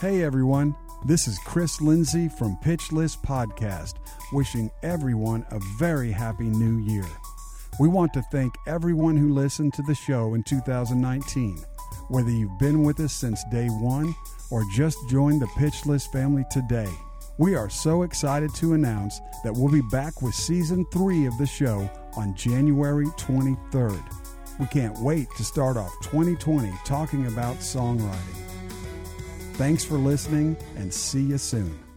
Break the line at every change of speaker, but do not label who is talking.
Hey everyone, this is Chris Lindsay from Pitch List Podcast, wishing everyone a very happy new year. We want to thank everyone who listened to the show in 2019, whether you've been with us since day one or just joined the Pitch List family today. We are so excited to announce that we'll be back with season three of the show on January 23rd. We can't wait to start off 2020 talking about songwriting. Thanks for listening and see you soon.